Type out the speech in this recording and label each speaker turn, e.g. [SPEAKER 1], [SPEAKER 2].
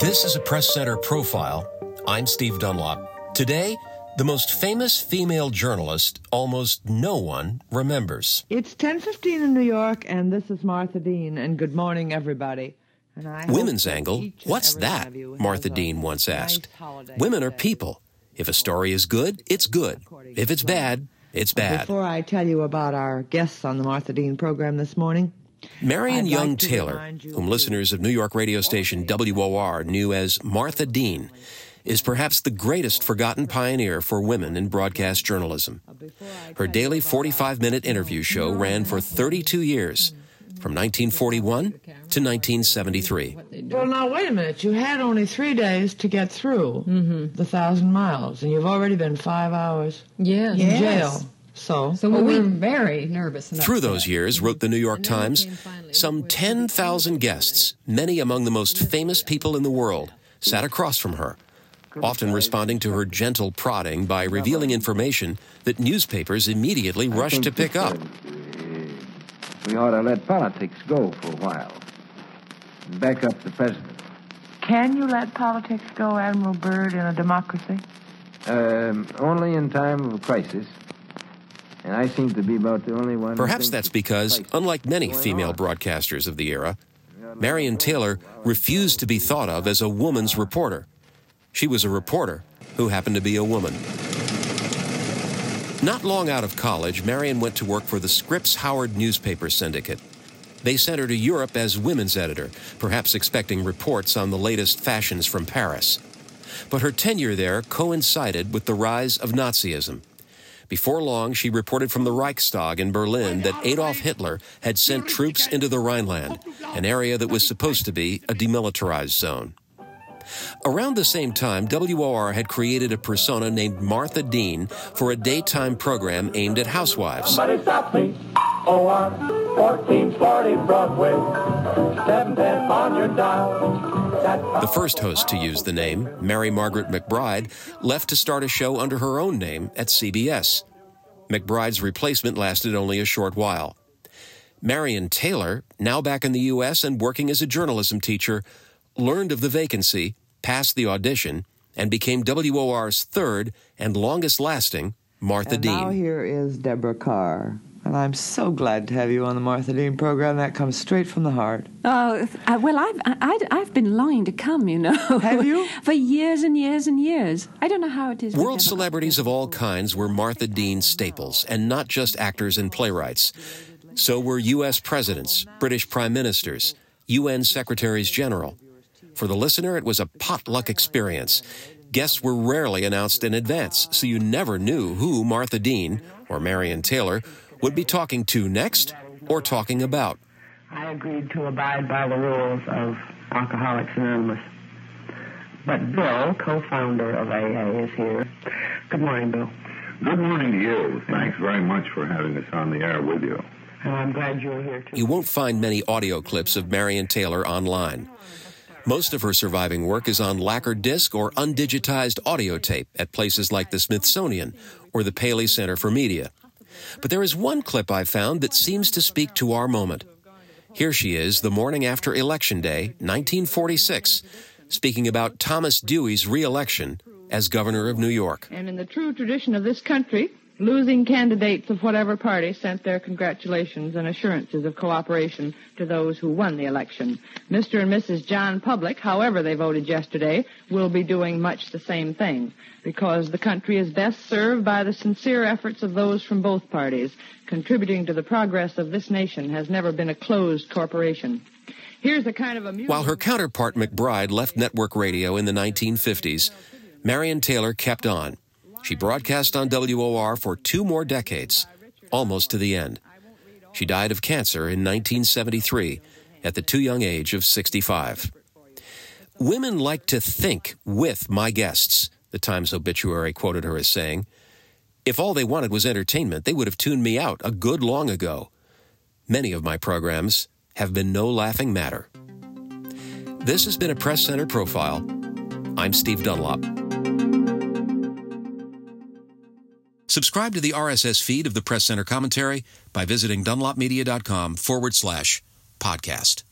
[SPEAKER 1] This is a Press Center profile. I'm Steve Dunlop. Today, the most famous female journalist almost no one remembers.
[SPEAKER 2] It's 10:15 in New York and this is Martha Deane and good morning everybody. And I
[SPEAKER 1] Women's angle? What's that?
[SPEAKER 2] one of you has
[SPEAKER 1] Martha Deane once asked.
[SPEAKER 2] holiday
[SPEAKER 1] Women are people. If a story is good, it's good. If it's bad, it's bad.
[SPEAKER 2] Before I tell you about our guests on the Martha Deane program this morning,
[SPEAKER 1] Marion
[SPEAKER 2] I'd like
[SPEAKER 1] Young
[SPEAKER 2] to
[SPEAKER 1] Taylor,
[SPEAKER 2] you
[SPEAKER 1] whom
[SPEAKER 2] to-
[SPEAKER 1] listeners of New York radio station WOR knew as Martha Deane, is perhaps the greatest forgotten pioneer for women in broadcast journalism. Her daily 45 minute interview show ran for 32 years, from 1941 to 1973.
[SPEAKER 2] Well, now wait a minute. You had only three days to get through the thousand miles, and you've already been five hours
[SPEAKER 3] Yes.
[SPEAKER 2] in
[SPEAKER 3] yes.
[SPEAKER 2] jail. So,
[SPEAKER 3] So we were very nervous.
[SPEAKER 1] Through
[SPEAKER 3] upset.
[SPEAKER 1] those years, wrote the New York
[SPEAKER 3] And then we
[SPEAKER 1] Times,
[SPEAKER 3] finally
[SPEAKER 1] some 10,000 guests, many among the most famous people in the world, sat across from her, often responding to her gentle prodding by revealing information that newspapers immediately rushed to pick up.
[SPEAKER 4] We ought to let politics go for a while and back up the president.
[SPEAKER 2] can you let politics go, Admiral Byrd, in a democracy?
[SPEAKER 4] Um, only in time of crisis. And I seem to be about the only one.
[SPEAKER 1] Perhaps that's because, unlike many female
[SPEAKER 4] on.
[SPEAKER 1] broadcasters of the era, Marion Taylor refused to be thought of as a woman's reporter. She was a reporter who happened to be a woman. Not long out of college, Marion went to work for the Scripps Howard newspaper syndicate. They sent her to Europe as women's editor, perhaps expecting reports on the latest fashions from Paris. But her tenure there coincided with the rise of Nazism. Before long, she reported from the Reichstag in Berlin that Adolf Hitler had sent troops into the Rhineland, an area that was supposed to be a demilitarized zone. Around the same time, WOR had created a persona named Martha Deane for a daytime program aimed at housewives.
[SPEAKER 5] Somebody stop me. Oh, one, 1440 Broadway. 710 on your dial.
[SPEAKER 1] The first host to use the name, Mary Margaret McBride, left to start a show under her own name at CBS. McBride's replacement lasted only a short while. Marion Taylor, now back in the U.S. and working as a journalism teacher, learned of the vacancy, passed the audition, and became WOR's third and longest lasting Martha
[SPEAKER 2] and now
[SPEAKER 1] Deane.
[SPEAKER 2] here is Deborah Kerr. And I'm so glad to have you on the Martha Deane program. That comes straight from the heart.
[SPEAKER 6] Oh, uh, well, I've, I, I've been longing to come, you know.
[SPEAKER 2] Have you?
[SPEAKER 6] For years and years and years. I don't know how it is.
[SPEAKER 1] World celebrities of all kinds were Martha Deane staples, and not just actors and playwrights. So were U.S. presidents, British prime ministers, UN secretaries general. For the listener, it was a potluck experience. Guests were rarely announced in advance, so you never knew who Martha Deane, or Marion Taylor, would be talking to next or talking about.
[SPEAKER 7] I agreed to abide by the rules of Alcoholics Anonymous. But Bill, co-founder of AA, is here. Good morning, Bill.
[SPEAKER 8] Good morning to you. Thanks very much for having us on the air with you.
[SPEAKER 7] And I'm glad you're here too.
[SPEAKER 1] You won't find many audio clips of Marion Taylor online. Most of her surviving work is on lacquer disc or undigitized audio tape at places like the Smithsonian or the Paley Center for Media. But there is one clip I found that seems to speak to our moment. Here she is the morning after Election Day, 1946, speaking about Thomas Dewey's reelection as governor of New York.
[SPEAKER 9] And in the true tradition of this country, losing candidates of whatever party sent their congratulations and assurances of cooperation to those who won the election. Mr. and Mrs. John Public, however they voted yesterday, will be doing much the same thing because the country is best served by the sincere efforts of those from both parties. Contributing to the progress of this nation has never been a closed corporation. Here's a kind of amusing...
[SPEAKER 1] While her counterpart McBride left network radio in the 1950s, Marion Taylor kept on. She broadcast on WOR for two more decades, almost to the end. She died of cancer in 1973 at the too young age of 65. Women like to think with my guests, the Times obituary quoted her as saying. If all they wanted was entertainment, they would have tuned me out a good long ago. Many of my programs have been no laughing matter. This has been a Press Center profile. I'm Steve Dunlop. Subscribe to the RSS feed of the Press Center commentary by visiting dunlopmedia.com forward slash podcast.